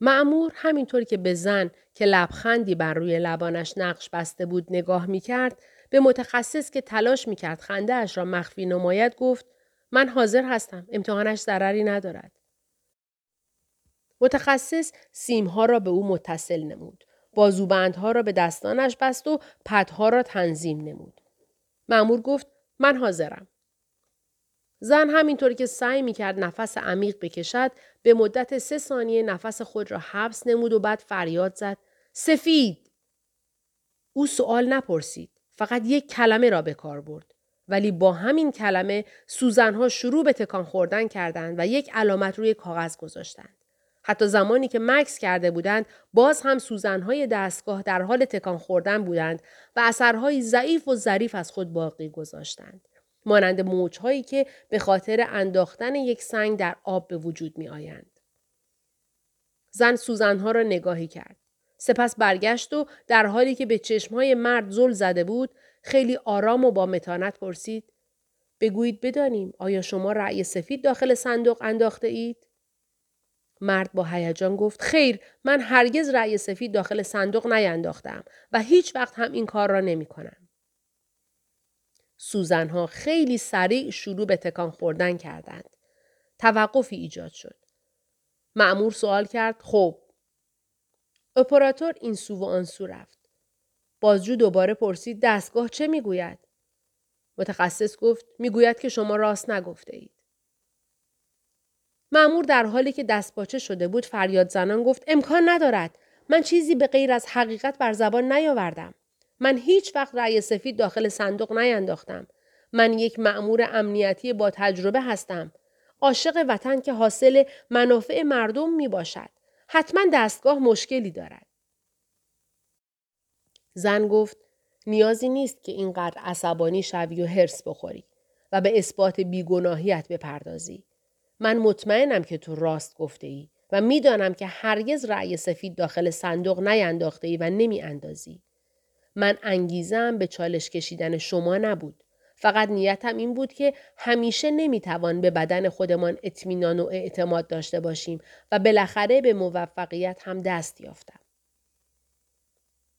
معمور همینطور که به زن که لبخندی بر روی لبانش نقش بسته بود نگاه می کرد به متخصص که تلاش می کرد خنده اش را مخفی نماید گفت من حاضر هستم امتحانش ضرری ندارد. متخصص سیمها را به او متصل نمود. بازوبندها را به دستانش بست و پدها را تنظیم نمود. معمور گفت من حاضرم. زن همینطور که سعی می کرد نفس عمیق بکشد به مدت سه ثانیه نفس خود را حبس نمود و بعد فریاد زد. سفید! او سوال نپرسید فقط یک کلمه را به کار برد. ولی با همین کلمه سوزنها شروع به تکان خوردن کردند و یک علامت روی کاغذ گذاشتند. حتی زمانی که مکس کرده بودند باز هم سوزنهای دستگاه در حال تکان خوردن بودند و اثرهای ضعیف و ظریف از خود باقی گذاشتند. مانند موجهایی که به خاطر انداختن یک سنگ در آب به وجود می آیند. زن سوزنها را نگاهی کرد. سپس برگشت و در حالی که به چشمهای مرد زل زده بود خیلی آرام و با متانت پرسید بگویید بدانیم آیا شما رأی سفید داخل صندوق انداخته اید؟ مرد با هیجان گفت خیر من هرگز رأی سفید داخل صندوق نینداختم و هیچ وقت هم این کار را نمی کنم. سوزنها خیلی سریع شروع به تکان خوردن کردند. توقفی ایجاد شد. معمور سوال کرد خب. اپراتور این سو و آن سو رفت. بازجو دوباره پرسید دستگاه چه می‌گوید؟ متخصص گفت می‌گوید که شما راست نگفته اید. معمور در حالی که دستپاچه شده بود فریاد زنان گفت امکان ندارد. من چیزی به غیر از حقیقت بر زبان نیاوردم. من هیچ وقت رأی سفید داخل صندوق نینداختم. من یک مأمور امنیتی با تجربه هستم. عاشق وطن که حاصل منافع مردم می باشد. حتما دستگاه مشکلی دارد. زن گفت نیازی نیست که اینقدر عصبانی شوی و هرس بخوری و به اثبات بیگناهیت بپردازی. من مطمئنم که تو راست گفته ای و می‌دانم که هرگز رأی سفید داخل صندوق نینداخته ای و نمی اندازی. من انگیزم به چالش کشیدن شما نبود. فقط نیتم این بود که همیشه نمی‌توان به بدن خودمان اطمینان و اعتماد داشته باشیم و بالاخره به موفقیت هم دست یافتم.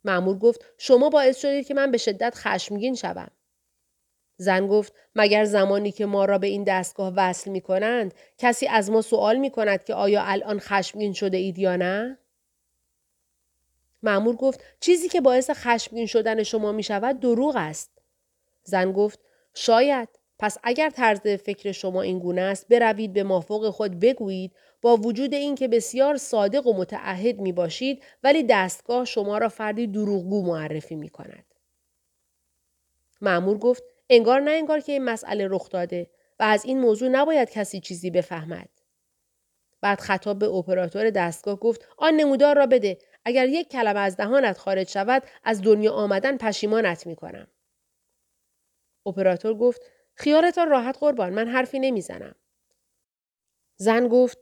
معمور گفت شما باعث شدید که من به شدت خشمگین شوم. زن گفت مگر زمانی که ما را به این دستگاه وصل می کنند کسی از ما سوال می کند که آیا الان خشمگین شده اید یا نه؟ معمور گفت چیزی که باعث خشمگین شدن شما می شود دروغ است. زن گفت شاید پس اگر طرز فکر شما این گونه است بروید به مافوق خود بگویید با وجود اینکه بسیار صادق و متعهد می باشید ولی دستگاه شما را فردی دروغگو معرفی می کند. معمور گفت انگار نه انگار که این مسئله رخ داده و از این موضوع نباید کسی چیزی بفهمد. بعد خطاب به اپراتور دستگاه گفت آن نمودار را بده اگر یک کلمه از دهانت خارج شود از دنیا آمدن پشیمانت می کنم. اپراتور گفت خیالتان راحت قربان من حرفی نمی‌زنم. زن گفت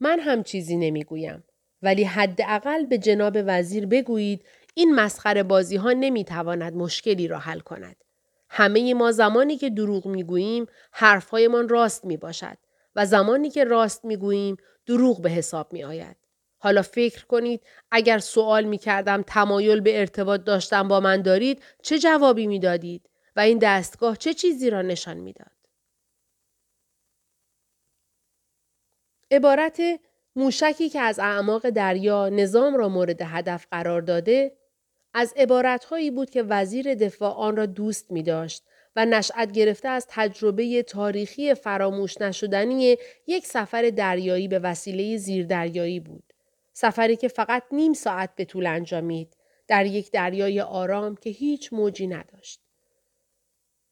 من هم چیزی نمی‌گویم ولی حداقل به جناب وزیر بگویید این مسخره بازی ها نمی تواند مشکلی را حل کند. همه ما زمانی که دروغ می‌گوییم حرفهایمان راست می باشد و زمانی که راست می‌گوییم دروغ به حساب می آید. حالا فکر کنید اگر سوال می کردم تمایل به ارتباط داشتن با من دارید چه جوابی می دادید و این دستگاه چه چیزی را نشان می‌داد؟ عبارت موشکی که از اعماق دریا نظام را مورد هدف قرار داده از عبارتهایی بود که وزیر دفاع آن را دوست می داشت و نشأت گرفته از تجربه تاریخی فراموش نشدنی یک سفر دریایی به وسیله زیردریایی بود. سفری که فقط نیم ساعت به طول انجامید در یک دریای آرام که هیچ موجی نداشت.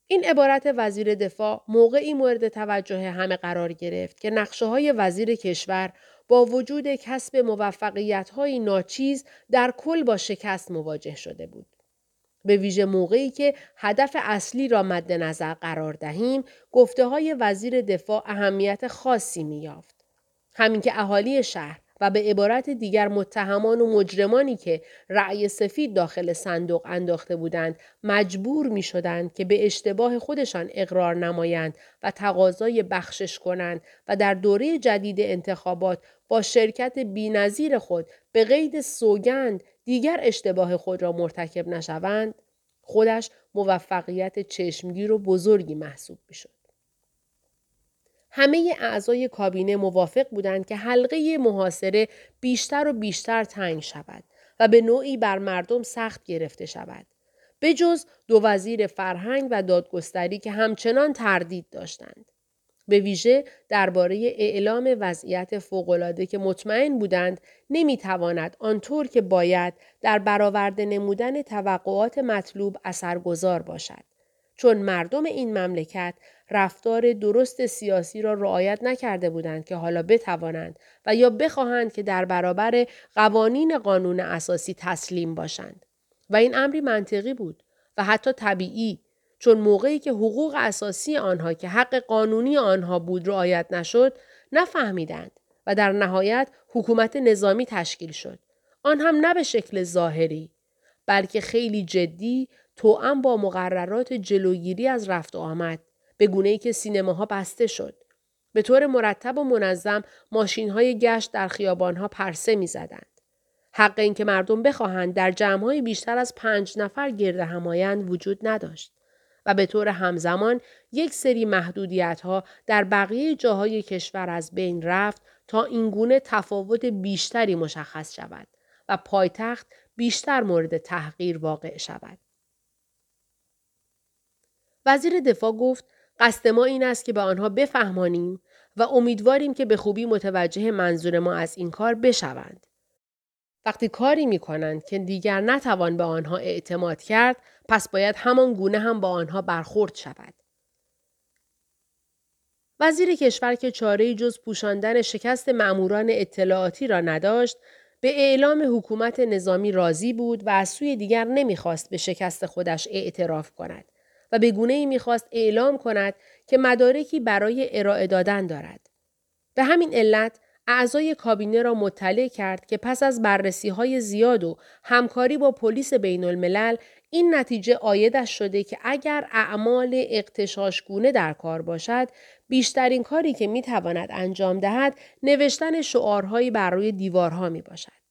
این عبارت وزیر دفاع موقعی مورد توجه همه قرار گرفت که نقشه های وزیر کشور با وجود کسب موفقیت های ناچیز در کل با شکست مواجه شده بود. به ویژه موقعی که هدف اصلی را مد نظر قرار دهیم، گفته های وزیر دفاع اهمیت خاصی می یافت. همین که اهالی شهر و به عبارت دیگر متهمان و مجرمانی که رأی سفید داخل صندوق انداخته بودند مجبور می شدند که به اشتباه خودشان اقرار نمایند و تقاضای بخشش کنند و در دوره جدید انتخابات با شرکت بینظیر خود به قید سوگند دیگر اشتباه خود را مرتکب نشوند خودش موفقیت چشمگیر و بزرگی محسوب می شد. همه اعضای کابینه موافق بودند که حلقه محاصره بیشتر و بیشتر تنگ شود و به نوعی بر مردم سخت گرفته شود. به جز دو وزیر فرهنگ و دادگستری که همچنان تردید داشتند. به ویژه درباره اعلام وضعیت فوقالعاده که مطمئن بودند نمی‌تواند آنطور که باید در برآورده نمودن توقعات مطلوب اثرگذار باشد چون مردم این مملکت رفتار درست سیاسی را رعایت نکرده بودند که حالا بتوانند و یا بخواهند که در برابر قوانین قانون اساسی تسلیم باشند. و این امری منطقی بود و حتی طبیعی چون موقعی که حقوق اساسی آنها که حق قانونی آنها بود رعایت نشد نفهمیدند و در نهایت حکومت نظامی تشکیل شد. آن هم نه به شکل ظاهری بلکه خیلی جدی توأم با مقررات جلوگیری از رفت و آمد. به گونه ای که سینماها بسته شد به طور مرتب و منظم ماشین های گشت در خیابان ها پرسه می زدند. حق اینکه مردم بخواهند در جمعهای بیشتر از پنج نفر گرد همایند وجود نداشت. و به طور همزمان یک سری محدودیت ها در بقیه جاهای کشور از بین رفت تا اینگونه تفاوت بیشتری مشخص شود و پایتخت بیشتر مورد تحقیر واقع شود. وزیر دفاع گفت قصد ما این است که به آنها بفهمانیم و امیدواریم که به خوبی متوجه منظور ما از این کار بشوند. وقتی کاری می کنند که دیگر نتوان به آنها اعتماد کرد پس باید همان گونه هم با آنها برخورد شود. وزیر کشور که چاره جز پوشاندن شکست معموران اطلاعاتی را نداشت به اعلام حکومت نظامی راضی بود و از سوی دیگر نمی‌خواست به شکست خودش اعتراف کند و به گونه ای می‌خواست اعلام کند که مدارکی برای ارائه دادن دارد. به همین علت اعضای کابینه را مطلع کرد که پس از بررسی های زیاد و همکاری با پلیس بین الملل این نتیجه آیدش شده که اگر اعمال اقتشاشگونه در کار باشد بیشترین کاری که می تواند انجام دهد نوشتن شعارهایی بر روی دیوارها می باشد.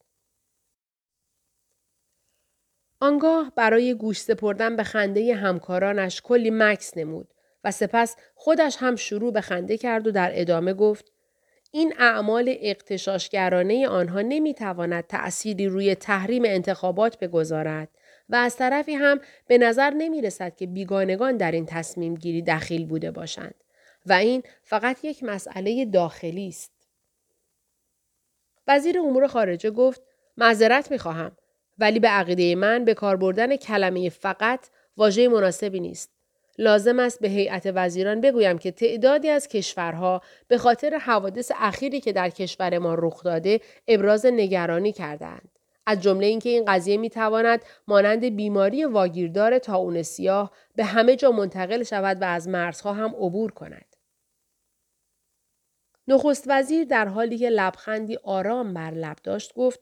آنگاه برای گوش سپردن به خنده همکارانش کلی مکس نمود و سپس خودش هم شروع به خنده کرد و در ادامه گفت این اعمال اقتشاشگرانه آنها نمی‌تواند تأثیری روی تحریم انتخابات بگذارد و از طرفی هم به نظر نمی رسد که بیگانگان در این تصمیم گیری دخیل بوده باشند و این فقط یک مسئله داخلی است. وزیر امور خارجه گفت معذرت می خواهم ولی به عقیده من به کار بردن کلمه فقط واژه مناسبی نیست. لازم است به هیئت وزیران بگویم که تعدادی از کشورها به خاطر حوادث اخیری که در کشور ما رخ داده ابراز نگرانی کردند. از جمله اینکه این قضیه می تواند مانند بیماری واگیردار تاون سیاه به همه جا منتقل شود و از مرزها هم عبور کند. نخست وزیر در حالی که لبخندی آرام بر لب داشت گفت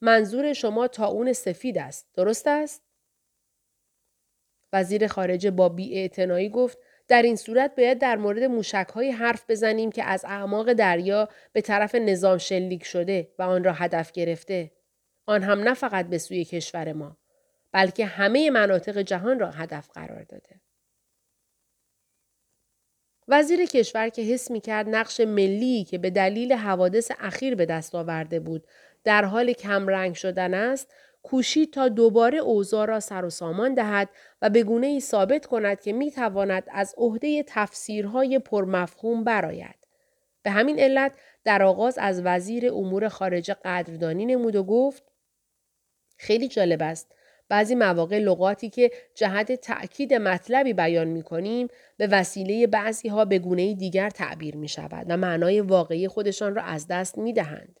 منظور شما تاون سفید است. درست است؟ وزیر خارجه با بیاعتنایی گفت در این صورت باید در مورد موشک های حرف بزنیم که از اعماق دریا به طرف نظام شلیک شده و آن را هدف گرفته. آن هم نه فقط به سوی کشور ما بلکه همه مناطق جهان را هدف قرار داده. وزیر کشور که حس می کرد نقش ملی که به دلیل حوادث اخیر به دست آورده بود در حال کمرنگ شدن است کوشید تا دوباره اوضاع را سر و سامان دهد و به گونه ای ثابت کند که می تواند از عهده تفسیرهای پرمفهوم برآید. به همین علت در آغاز از وزیر امور خارجه قدردانی نمود و گفت خیلی جالب است. بعضی مواقع لغاتی که جهت تأکید مطلبی بیان می کنیم به وسیله بعضی ها به گونه دیگر تعبیر می شود و معنای واقعی خودشان را از دست می دهند.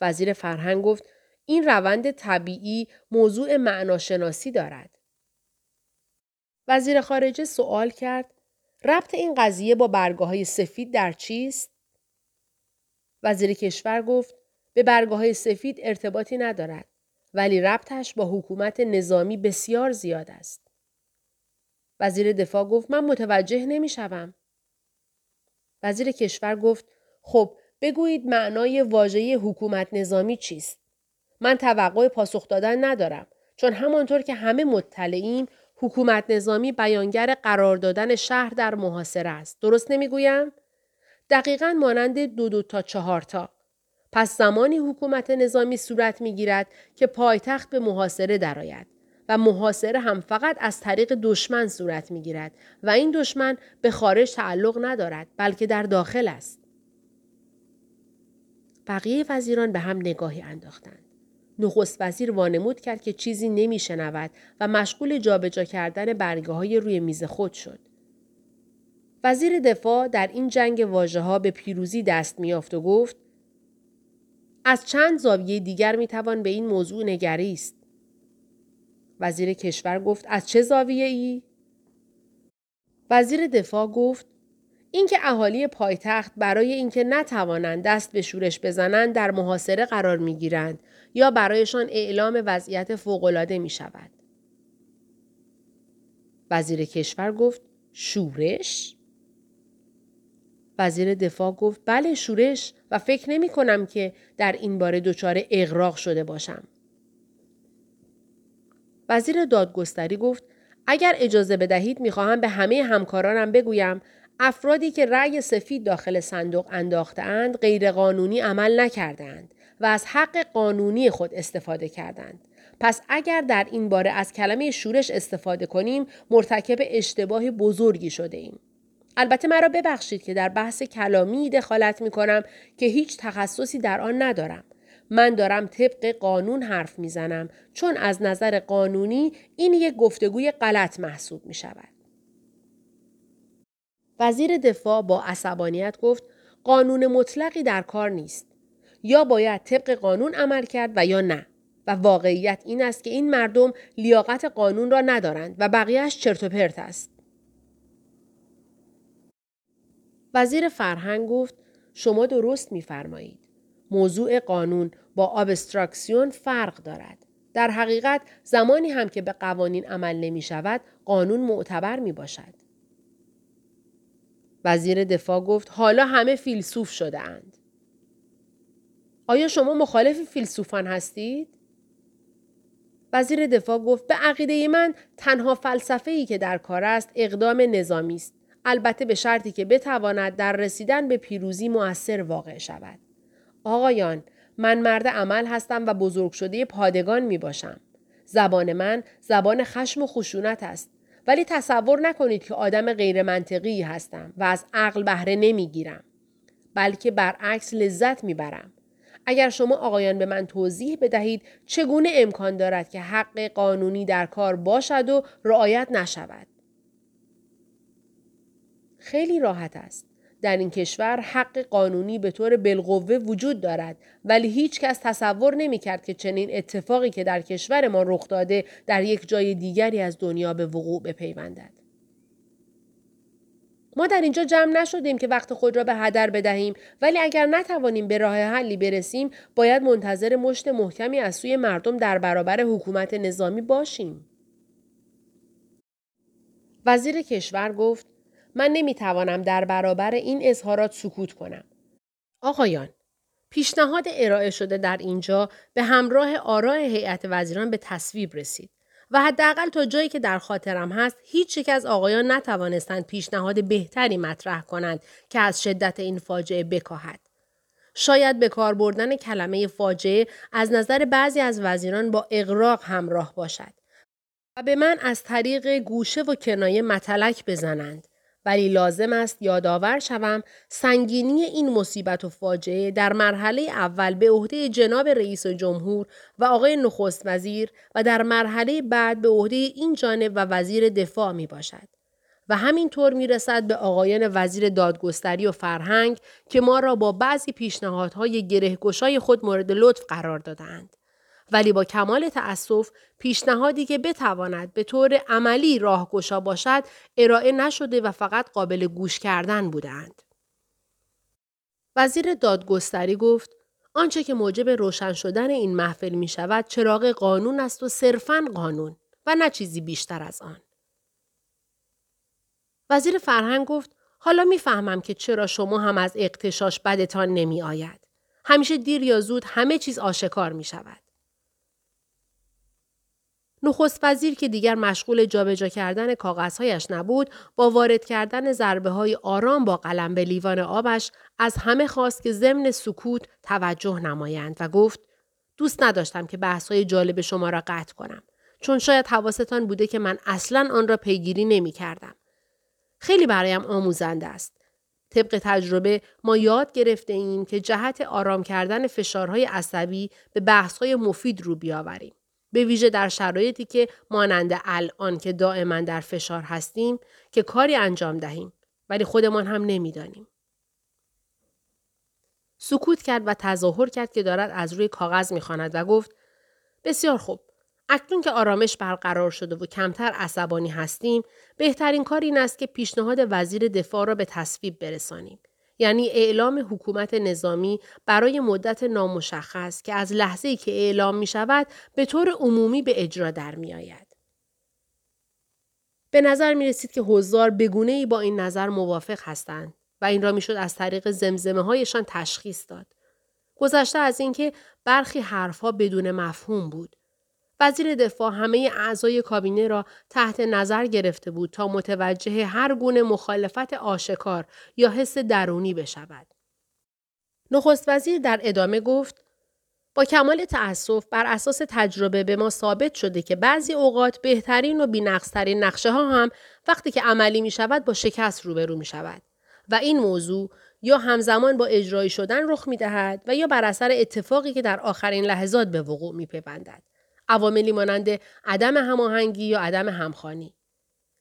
وزیر فرهنگ گفت این روند طبیعی موضوع معناشناسی دارد. وزیر خارجه سوال کرد ربط این قضیه با برگاه های سفید در چیست؟ وزیر کشور گفت به برگاه های سفید ارتباطی ندارد ولی ربطش با حکومت نظامی بسیار زیاد است. وزیر دفاع گفت من متوجه نمی شوم. وزیر کشور گفت خب بگویید معنای واژه حکومت نظامی چیست؟ من توقع پاسخ دادن ندارم چون همانطور که همه مطلعیم حکومت نظامی بیانگر قرار دادن شهر در محاصره است. درست نمی‌گویم؟ دقیقا مانند دو دو تا چهار تا. پس زمانی حکومت نظامی صورت می گیرد که پایتخت به محاصره درآید و محاصره هم فقط از طریق دشمن صورت می گیرد و این دشمن به خارج تعلق ندارد بلکه در داخل است. بقیه وزیران به هم نگاهی انداختند. نخست وزیر وانمود کرد که چیزی نمیشنود و مشغول جابجا کردن برگه های روی میز خود شد. وزیر دفاع در این جنگ واژه ها به پیروزی دست میافت و گفت از چند زاویه دیگر می‌توان به این موضوع نگریست. وزیر کشور گفت از چه زاویه ای؟ وزیر دفاع گفت اینکه اهالی پایتخت برای اینکه نتوانند دست به شورش بزنند در محاصره قرار می‌گیرند یا برایشان اعلام وضعیت فوقالعاده می شود. وزیر کشور گفت شورش؟ وزیر دفاع گفت بله شورش و فکر نمی کنم که در این باره دچار اغراق شده باشم. وزیر دادگستری گفت اگر اجازه بدهید می‌خواهم به همه همکارانم بگویم افرادی که رأی سفید داخل صندوق انداختهاند غیرقانونی عمل نکردند و از حق قانونی خود استفاده کردند. پس اگر در این باره از کلمه شورش استفاده کنیم مرتکب اشتباه بزرگی شده ایم. البته مرا ببخشید که در بحث کلامی دخالت می کنم که هیچ تخصصی در آن ندارم. من دارم طبق قانون حرف می‌زنم چون از نظر قانونی این یک گفتگوی غلط محسوب می شود. وزیر دفاع با عصبانیت گفت قانون مطلقی در کار نیست. یا باید طبق قانون عمل کرد و یا نه. و واقعیت این است که این مردم لیاقت قانون را ندارند و بقیهش چرت و پرت است. وزیر فرهنگ گفت شما درست میفرمایید. موضوع قانون با آبستراکسیون فرق دارد. در حقیقت زمانی هم که به قوانین عمل نمی شود قانون معتبر می باشد. وزیر دفاع گفت حالا همه فیلسوف شده اند. آیا شما مخالف فیلسوفان هستید؟ وزیر دفاع گفت به عقیده من تنها فلسفه ای که در کار است اقدام نظامی است. البته به شرطی که بتواند در رسیدن به پیروزی مؤثر واقع شود. آقایان، من مرد عمل هستم و بزرگ شده پادگان می باشم. زبان من زبان خشم و خشونت است. ولی تصور نکنید که آدم غیر منطقی هستم و از عقل بهره نمی‌گیرم. بلکه برعکس لذت می‌برم. اگر شما آقایان به من توضیح بدهید چگونه امکان دارد که حق قانونی در کار باشد و رعایت نشود. خیلی راحت است. در این کشور حق قانونی به طور بالقوه وجود دارد ولی هیچ کس تصور نمی کرد که چنین اتفاقی که در کشور ما رخ داده در یک جای دیگری از دنیا به وقوع بپیوندد. ما در اینجا جمع نشدیم که وقت خود را به هدر بدهیم ولی اگر نتوانیم به راه حلی برسیم باید منتظر مشت محکمی از سوی مردم در برابر حکومت نظامی باشیم. وزیر کشور گفت من نمی‌توانم در برابر این اظهارات سکوت کنم. آقایان، پیشنهاد ارائه شده در اینجا به همراه آراء هیئت وزیران به تصویب رسید و حداقل تا جایی که در خاطرم هست هیچ یک از آقایان نتوانستند پیشنهاد بهتری مطرح کنند که از شدت این فاجعه بکاهد. شاید به کار بردن کلمه فاجعه از نظر بعضی از وزیران با اقراق همراه باشد و به من از طریق گوشه و کنایه متلک بزنند ولی لازم است یادآور شوم سنگینی این مصیبت و فاجعه در مرحله اول به عهده جناب رئیس جمهور و آقای نخست وزیر و در مرحله بعد به عهده این جانب و وزیر دفاع می باشد. و همینطور می رسد به آقایان وزیر دادگستری و فرهنگ که ما را با بعضی پیشنهادهای گرهگشای خود مورد لطف قرار دادند. ولی با کمال تأسف پیشنهادی که بتواند به طور عملی راهگشا باشد ارائه نشده و فقط قابل گوش کردن بودند. وزیر دادگستری گفت آنچه که موجب روشن شدن این محفل می شود چراغ قانون است و صرفاً قانون و نه چیزی بیشتر از آن. وزیر فرهنگ گفت حالا می‌فهمم که چرا شما هم از اقتشاش بدتان نمی آید. همیشه دیر یا زود همه چیز آشکار می شود. نخست وزیر که دیگر مشغول جابجا کردن کاغذهایش نبود با وارد کردن ضربه های آرام با قلم به لیوان آبش از همه خواست که ضمن سکوت توجه نمایند و گفت دوست نداشتم که بحث های جالب شما را قطع کنم چون شاید حواستان بوده که من اصلا آن را پیگیری نمی کردم. خیلی برایم آموزنده است. طبق تجربه ما یاد گرفته ایم که جهت آرام کردن فشارهای عصبی به بحثهای مفید رو بیاوریم. به ویژه در شرایطی که مانند الان که دائما در فشار هستیم که کاری انجام دهیم ولی خودمان هم نمی‌دانیم. سکوت کرد و تظاهر کرد که دارد از روی کاغذ می‌خواند و گفت بسیار خوب اکنون که آرامش برقرار شده و کمتر عصبانی هستیم بهترین کار این است که پیشنهاد وزیر دفاع را به تصویب برسانیم یعنی اعلام حکومت نظامی برای مدت نامشخص که از لحظه که اعلام می شود به طور عمومی به اجرا در می آید. به نظر می رسید که حضار بگونه ای با این نظر موافق هستند و این را می‌شد از طریق زمزمه هایشان تشخیص داد. گذشته از اینکه برخی حرفها بدون مفهوم بود. وزیر دفاع همه اعضای کابینه را تحت نظر گرفته بود تا متوجه هر گونه مخالفت آشکار یا حس درونی بشود. نخست وزیر در ادامه گفت با کمال تأسف بر اساس تجربه به ما ثابت شده که بعضی اوقات بهترین و بینقصترین نقشه ها هم وقتی که عملی می شود با شکست روبرو می شود و این موضوع یا همزمان با اجرایی شدن رخ می دهد و یا بر اثر اتفاقی که در آخرین لحظات به وقوع می پیوندد. عواملی مانند عدم هماهنگی یا عدم همخانی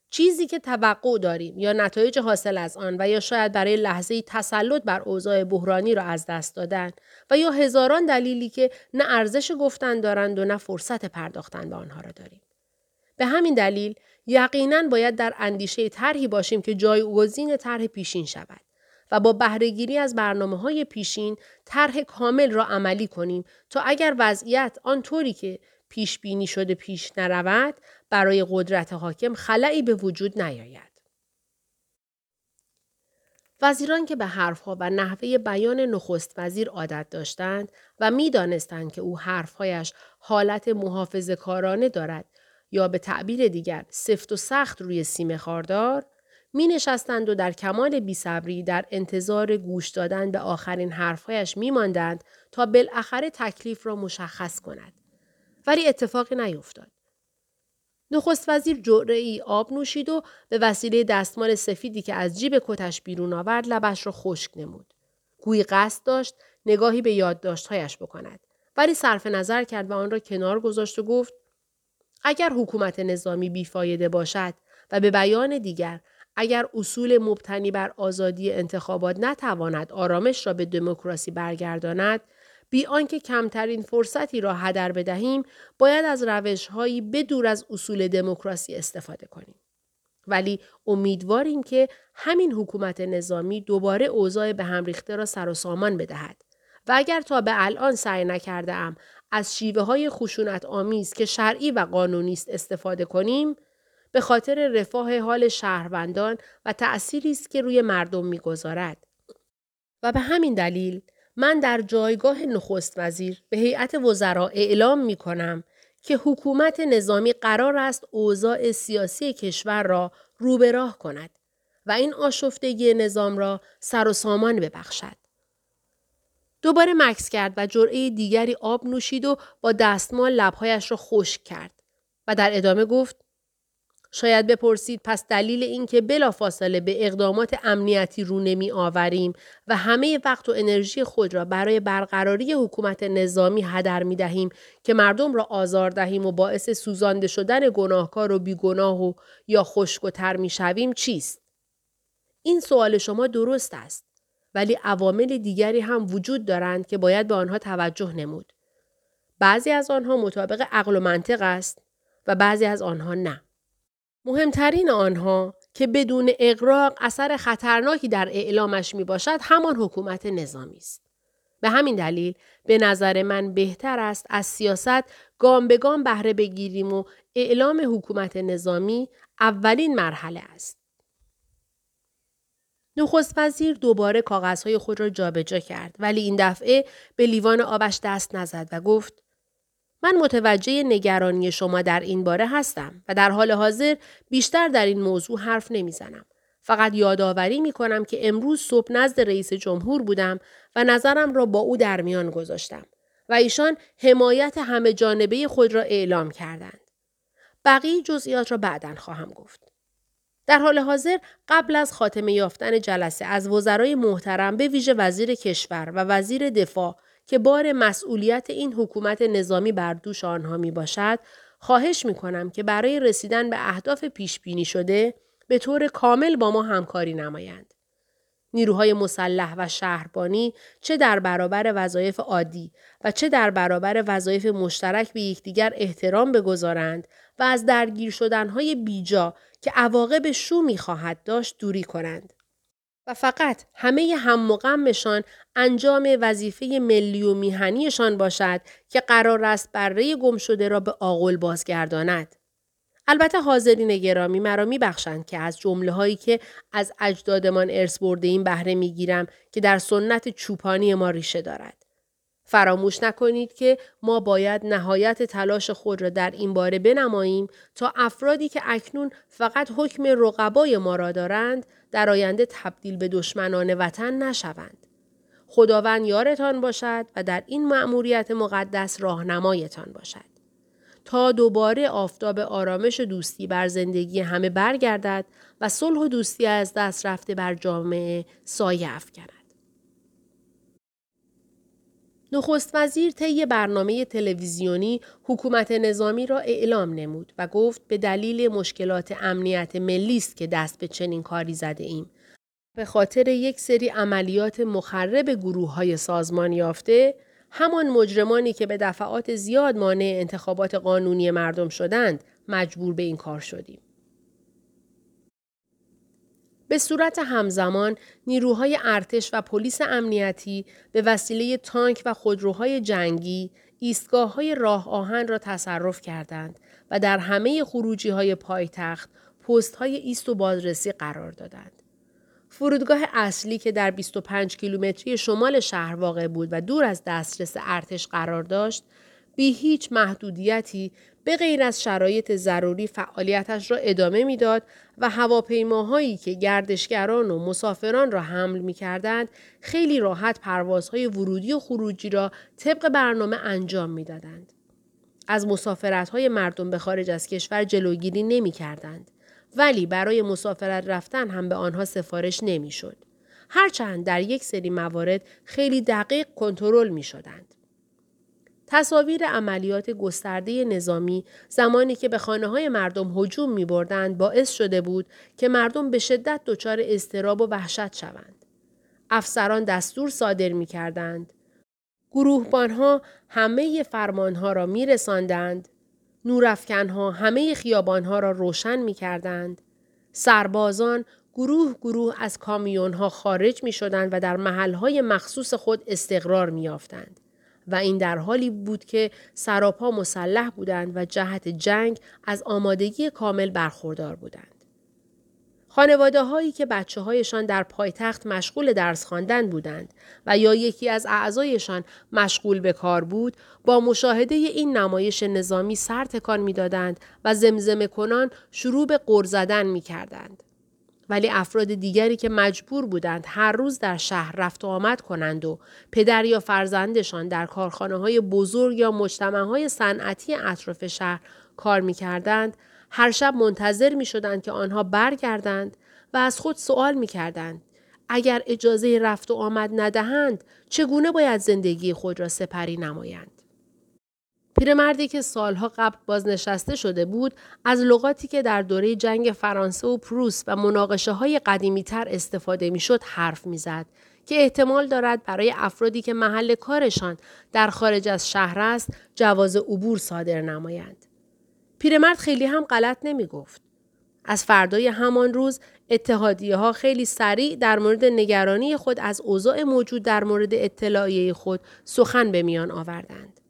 چیزی که توقع داریم یا نتایج حاصل از آن و یا شاید برای لحظه تسلط بر اوضاع بحرانی را از دست دادن و یا هزاران دلیلی که نه ارزش گفتن دارند و نه فرصت پرداختن به آنها را داریم. به همین دلیل یقینا باید در اندیشه طرحی باشیم که جایگزین طرح پیشین شود و با بهرهگیری از برنامه های پیشین طرح کامل را عملی کنیم تا اگر وضعیت آنطوری که پیش بینی شده پیش نرود برای قدرت حاکم خلایی به وجود نیاید. وزیران که به حرفها و نحوه بیان نخست وزیر عادت داشتند و می دانستند که او حرفهایش حالت محافظ کارانه دارد یا به تعبیر دیگر سفت و سخت روی سیم خاردار می نشستند و در کمال بیصبری در انتظار گوش دادن به آخرین حرفهایش می ماندند تا بالاخره تکلیف را مشخص کند. ولی اتفاقی نیفتاد. نخست وزیر جرعه ای آب نوشید و به وسیله دستمال سفیدی که از جیب کتش بیرون آورد لبش را خشک نمود. گویی قصد داشت نگاهی به یادداشتهایش بکند. ولی صرف نظر کرد و آن را کنار گذاشت و گفت اگر حکومت نظامی بیفایده باشد و به بیان دیگر اگر اصول مبتنی بر آزادی انتخابات نتواند آرامش را به دموکراسی برگرداند بی آنکه کمترین فرصتی را هدر بدهیم باید از روشهایی بدور از اصول دموکراسی استفاده کنیم. ولی امیدواریم که همین حکومت نظامی دوباره اوضاع به هم ریخته را سر و سامان بدهد. و اگر تا به الان سعی نکرده ام از شیوه های خشونت آمیز که شرعی و قانونی است استفاده کنیم به خاطر رفاه حال شهروندان و تأثیری است که روی مردم می‌گذارد. و به همین دلیل من در جایگاه نخست وزیر به هیئت وزرا اعلام می کنم که حکومت نظامی قرار است اوضاع سیاسی کشور را روبراه کند و این آشفتگی نظام را سر و سامان ببخشد. دوباره مکس کرد و جرعه دیگری آب نوشید و با دستمال لبهایش را خشک کرد و در ادامه گفت شاید بپرسید پس دلیل اینکه بلافاصله به اقدامات امنیتی رو نمی آوریم و همه وقت و انرژی خود را برای برقراری حکومت نظامی هدر می دهیم که مردم را آزار دهیم و باعث سوزانده شدن گناهکار و بیگناه و یا خشک و می شویم چیست؟ این سوال شما درست است. ولی عوامل دیگری هم وجود دارند که باید به آنها توجه نمود. بعضی از آنها مطابق عقل و منطق است و بعضی از آنها نه. مهمترین آنها که بدون اقراق اثر خطرناکی در اعلامش می باشد همان حکومت نظامی است. به همین دلیل به نظر من بهتر است از سیاست گام به گام بهره بگیریم و اعلام حکومت نظامی اولین مرحله است. نخست وزیر دوباره کاغذهای خود را جابجا کرد ولی این دفعه به لیوان آبش دست نزد و گفت من متوجه نگرانی شما در این باره هستم و در حال حاضر بیشتر در این موضوع حرف نمی‌زنم. فقط یادآوری می کنم که امروز صبح نزد رئیس جمهور بودم و نظرم را با او در میان گذاشتم و ایشان حمایت همه جانبه خود را اعلام کردند. بقیه جزئیات را بعدا خواهم گفت. در حال حاضر قبل از خاتمه یافتن جلسه از وزرای محترم به ویژه وزیر کشور و وزیر دفاع که بار مسئولیت این حکومت نظامی بر دوش آنها می باشد، خواهش می کنم که برای رسیدن به اهداف پیش بینی شده به طور کامل با ما همکاری نمایند. نیروهای مسلح و شهربانی چه در برابر وظایف عادی و چه در برابر وظایف مشترک به یکدیگر احترام بگذارند و از درگیر شدنهای بیجا که عواقب شومی خواهد داشت دوری کنند. و فقط همه هم مقامشان انجام وظیفه ملی و میهنیشان باشد که قرار است بره گم شده را به آغل بازگرداند. البته حاضرین گرامی مرا میبخشند که از جمله هایی که از اجدادمان ارث برده این بهره می‌گیرم که در سنت چوپانی ما ریشه دارد. فراموش نکنید که ما باید نهایت تلاش خود را در این باره بنماییم تا افرادی که اکنون فقط حکم رقبای ما را دارند در آینده تبدیل به دشمنان وطن نشوند. خداوند یارتان باشد و در این مأموریت مقدس راهنمایتان باشد. تا دوباره آفتاب آرامش و دوستی بر زندگی همه برگردد و صلح و دوستی از دست رفته بر جامعه سایه افکند. نخست وزیر طی برنامه تلویزیونی حکومت نظامی را اعلام نمود و گفت به دلیل مشکلات امنیت ملی است که دست به چنین کاری زده ایم. به خاطر یک سری عملیات مخرب گروه های سازمان یافته همان مجرمانی که به دفعات زیاد مانع انتخابات قانونی مردم شدند مجبور به این کار شدیم. به صورت همزمان نیروهای ارتش و پلیس امنیتی به وسیله تانک و خودروهای جنگی ایستگاه های راه آهن را تصرف کردند و در همه خروجی های پایتخت پست های ایست و بازرسی قرار دادند. فرودگاه اصلی که در 25 کیلومتری شمال شهر واقع بود و دور از دسترس ارتش قرار داشت، بی هیچ محدودیتی به غیر از شرایط ضروری فعالیتش را ادامه می‌داد و هواپیماهایی که گردشگران و مسافران را حمل می کردند خیلی راحت پروازهای ورودی و خروجی را طبق برنامه انجام می دادند. از مسافرت های مردم به خارج از کشور جلوگیری نمی کردند. ولی برای مسافرت رفتن هم به آنها سفارش نمی شد. هرچند در یک سری موارد خیلی دقیق کنترل می شدند. تصاویر عملیات گسترده نظامی زمانی که به خانه های مردم هجوم می بردند باعث شده بود که مردم به شدت دچار استراب و وحشت شوند. افسران دستور صادر می کردند. گروهبانها همه فرمانها را می رساندند. نورافکنها همه خیابانها را روشن می کردند. سربازان گروه گروه از کامیونها خارج می شدند و در محلهای مخصوص خود استقرار می یافتند. و این در حالی بود که سراپا مسلح بودند و جهت جنگ از آمادگی کامل برخوردار بودند. خانواده هایی که بچه هایشان در پایتخت مشغول درس خواندن بودند و یا یکی از اعضایشان مشغول به کار بود با مشاهده این نمایش نظامی سر تکان می‌دادند و زمزمه کنان شروع به قر زدن می کردند. ولی افراد دیگری که مجبور بودند هر روز در شهر رفت و آمد کنند و پدر یا فرزندشان در کارخانه های بزرگ یا مجتمع های صنعتی اطراف شهر کار می کردند، هر شب منتظر می شدند که آنها برگردند و از خود سوال می کردند. اگر اجازه رفت و آمد ندهند چگونه باید زندگی خود را سپری نمایند؟ پیرمردی که سالها قبل بازنشسته شده بود از لغاتی که در دوره جنگ فرانسه و پروس و مناقشه های قدیمی تر استفاده می شد حرف می زد که احتمال دارد برای افرادی که محل کارشان در خارج از شهر است جواز عبور صادر نمایند. پیرمرد خیلی هم غلط نمی گفت. از فردای همان روز اتحادیه ها خیلی سریع در مورد نگرانی خود از اوضاع موجود در مورد اطلاعیه خود سخن به میان آوردند.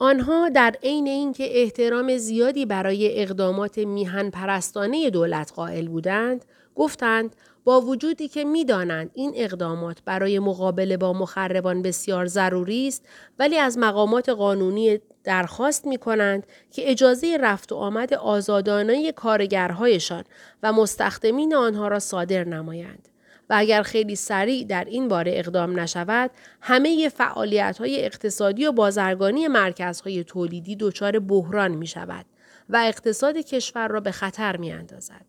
آنها در عین اینکه احترام زیادی برای اقدامات میهن پرستانه دولت قائل بودند، گفتند با وجودی که می‌دانند این اقدامات برای مقابله با مخربان بسیار ضروری است ولی از مقامات قانونی درخواست می کنند که اجازه رفت و آمد آزادانه کارگرهایشان و مستخدمین آنها را صادر نمایند. و اگر خیلی سریع در این باره اقدام نشود همه فعالیت های اقتصادی و بازرگانی مرکزهای تولیدی دچار بحران می شود و اقتصاد کشور را به خطر می اندازد.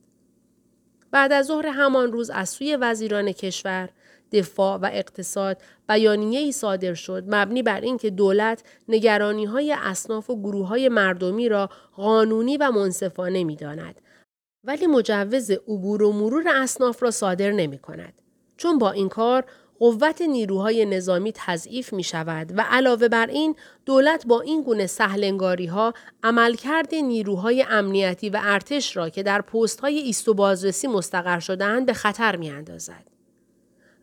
بعد از ظهر همان روز از سوی وزیران کشور دفاع و اقتصاد بیانیه ای صادر شد مبنی بر اینکه دولت نگرانی های اصناف و گروه های مردمی را قانونی و منصفانه می داند. ولی مجوز عبور و مرور اصناف را صادر نمی کند. چون با این کار قوت نیروهای نظامی تضعیف می شود و علاوه بر این دولت با این گونه سهلنگاری ها عملکرد نیروهای امنیتی و ارتش را که در پست های ایست و بازرسی مستقر شدهاند به خطر می اندازد.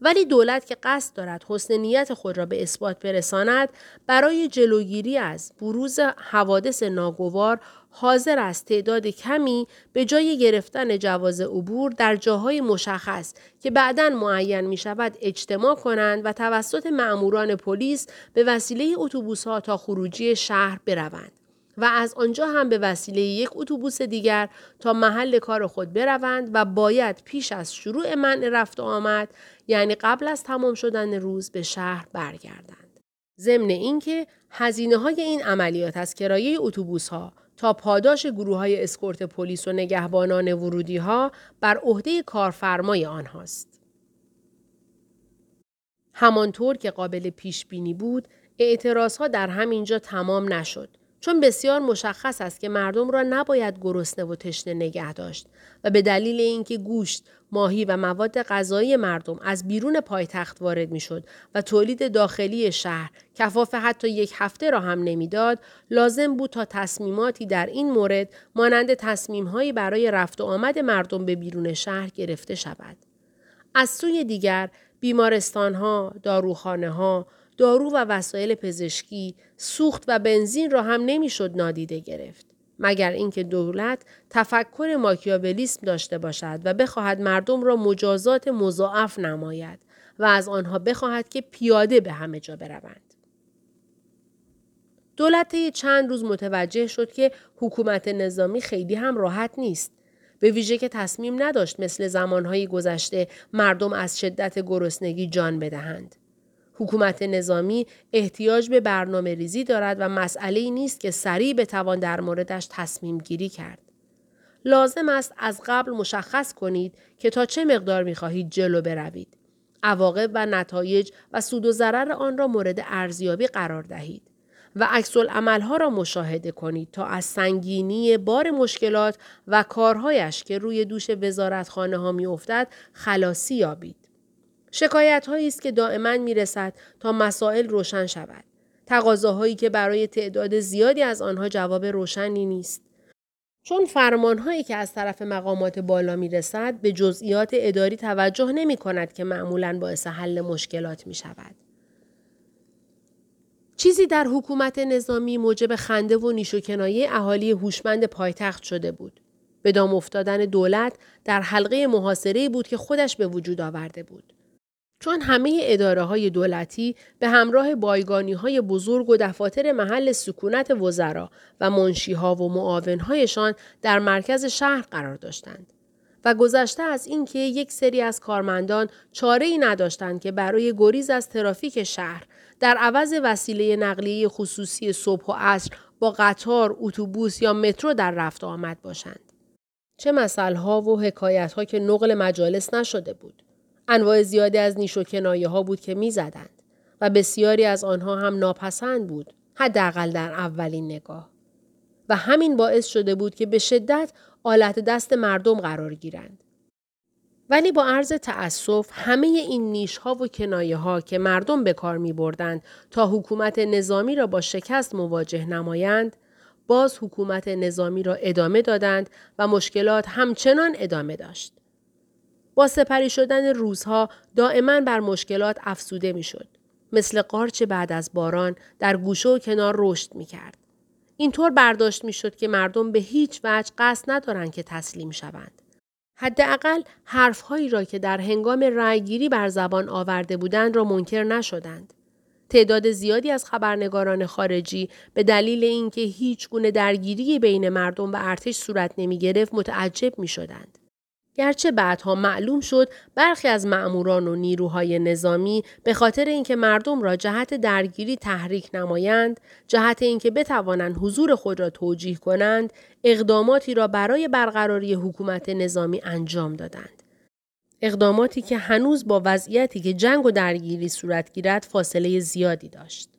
ولی دولت که قصد دارد حسن نیت خود را به اثبات برساند برای جلوگیری از بروز حوادث ناگوار حاضر است تعداد کمی به جای گرفتن جواز عبور در جاهای مشخص که بعدا معین می شود اجتماع کنند و توسط معموران پلیس به وسیله اتوبوس ها تا خروجی شهر بروند. و از آنجا هم به وسیله یک اتوبوس دیگر تا محل کار خود بروند و باید پیش از شروع منع رفت و آمد یعنی قبل از تمام شدن روز به شهر برگردند. ضمن اینکه هزینه های این عملیات از کرایه اتوبوس ها تا پاداش گروه های اسکورت پلیس و نگهبانان ورودی ها بر عهده کارفرمای آنهاست. همانطور که قابل پیش بینی بود، اعتراض ها در همینجا تمام نشد چون بسیار مشخص است که مردم را نباید گرسنه و تشنه نگه داشت و به دلیل اینکه گوشت، ماهی و مواد غذایی مردم از بیرون پایتخت وارد می‌شد و تولید داخلی شهر کفاف حتی یک هفته را هم نمی‌داد لازم بود تا تصمیماتی در این مورد مانند تصمیمهایی برای رفت و آمد مردم به بیرون شهر گرفته شود. از سوی دیگر بیمارستانها، داروخانه دارو و وسایل پزشکی، سوخت و بنزین را هم نمی‌شد نادیده گرفت. مگر اینکه دولت تفکر ماکیاولیسم داشته باشد و بخواهد مردم را مجازات مضاعف نماید و از آنها بخواهد که پیاده به همه جا بروند. دولت چند روز متوجه شد که حکومت نظامی خیلی هم راحت نیست. به ویژه که تصمیم نداشت مثل زمانهای گذشته مردم از شدت گرسنگی جان بدهند. حکومت نظامی احتیاج به برنامه ریزی دارد و مسئله نیست که سریع بتوان در موردش تصمیم گیری کرد. لازم است از قبل مشخص کنید که تا چه مقدار می خواهید جلو بروید. عواقب و نتایج و سود و ضرر آن را مورد ارزیابی قرار دهید. و عکس ها را مشاهده کنید تا از سنگینی بار مشکلات و کارهایش که روی دوش وزارتخانه ها می افتد خلاصی یابید. شکایت هایی است که دائما می رسد تا مسائل روشن شود. تقاضاهایی که برای تعداد زیادی از آنها جواب روشنی نیست. چون فرمان هایی که از طرف مقامات بالا می رسد به جزئیات اداری توجه نمی کند که معمولا باعث حل مشکلات می شود. چیزی در حکومت نظامی موجب خنده و نیش و کنایه اهالی هوشمند پایتخت شده بود. به دام افتادن دولت در حلقه محاصره بود که خودش به وجود آورده بود. چون همه اداره های دولتی به همراه بایگانی های بزرگ و دفاتر محل سکونت وزرا و منشیها و معاونهایشان در مرکز شهر قرار داشتند. و گذشته از اینکه یک سری از کارمندان چاره ای نداشتند که برای گریز از ترافیک شهر در عوض وسیله نقلیه خصوصی صبح و عصر با قطار، اتوبوس یا مترو در رفت آمد باشند. چه مسئله و حکایت ها که نقل مجالس نشده بود. انواع زیادی از نیش و کنایه ها بود که می‌زدند و بسیاری از آنها هم ناپسند بود حداقل در اولین نگاه و همین باعث شده بود که به شدت آلت دست مردم قرار گیرند ولی با عرض تأسف همه این نیش ها و کنایه ها که مردم به کار می بردند تا حکومت نظامی را با شکست مواجه نمایند باز حکومت نظامی را ادامه دادند و مشکلات همچنان ادامه داشت. با سپری شدن روزها دائما بر مشکلات افسوده می شد. مثل قارچ بعد از باران در گوشه و کنار رشد می کرد. اینطور برداشت می شد که مردم به هیچ وجه قصد ندارند که تسلیم شوند. حداقل حرفهایی را که در هنگام رأیگیری بر زبان آورده بودند را منکر نشدند. تعداد زیادی از خبرنگاران خارجی به دلیل اینکه هیچ گونه درگیری بین مردم و ارتش صورت نمی گرفت متعجب می شدند. گرچه بعدها معلوم شد برخی از مأموران و نیروهای نظامی به خاطر اینکه مردم را جهت درگیری تحریک نمایند، جهت اینکه بتوانند حضور خود را توجیه کنند، اقداماتی را برای برقراری حکومت نظامی انجام دادند. اقداماتی که هنوز با وضعیتی که جنگ و درگیری صورت گیرد فاصله زیادی داشت.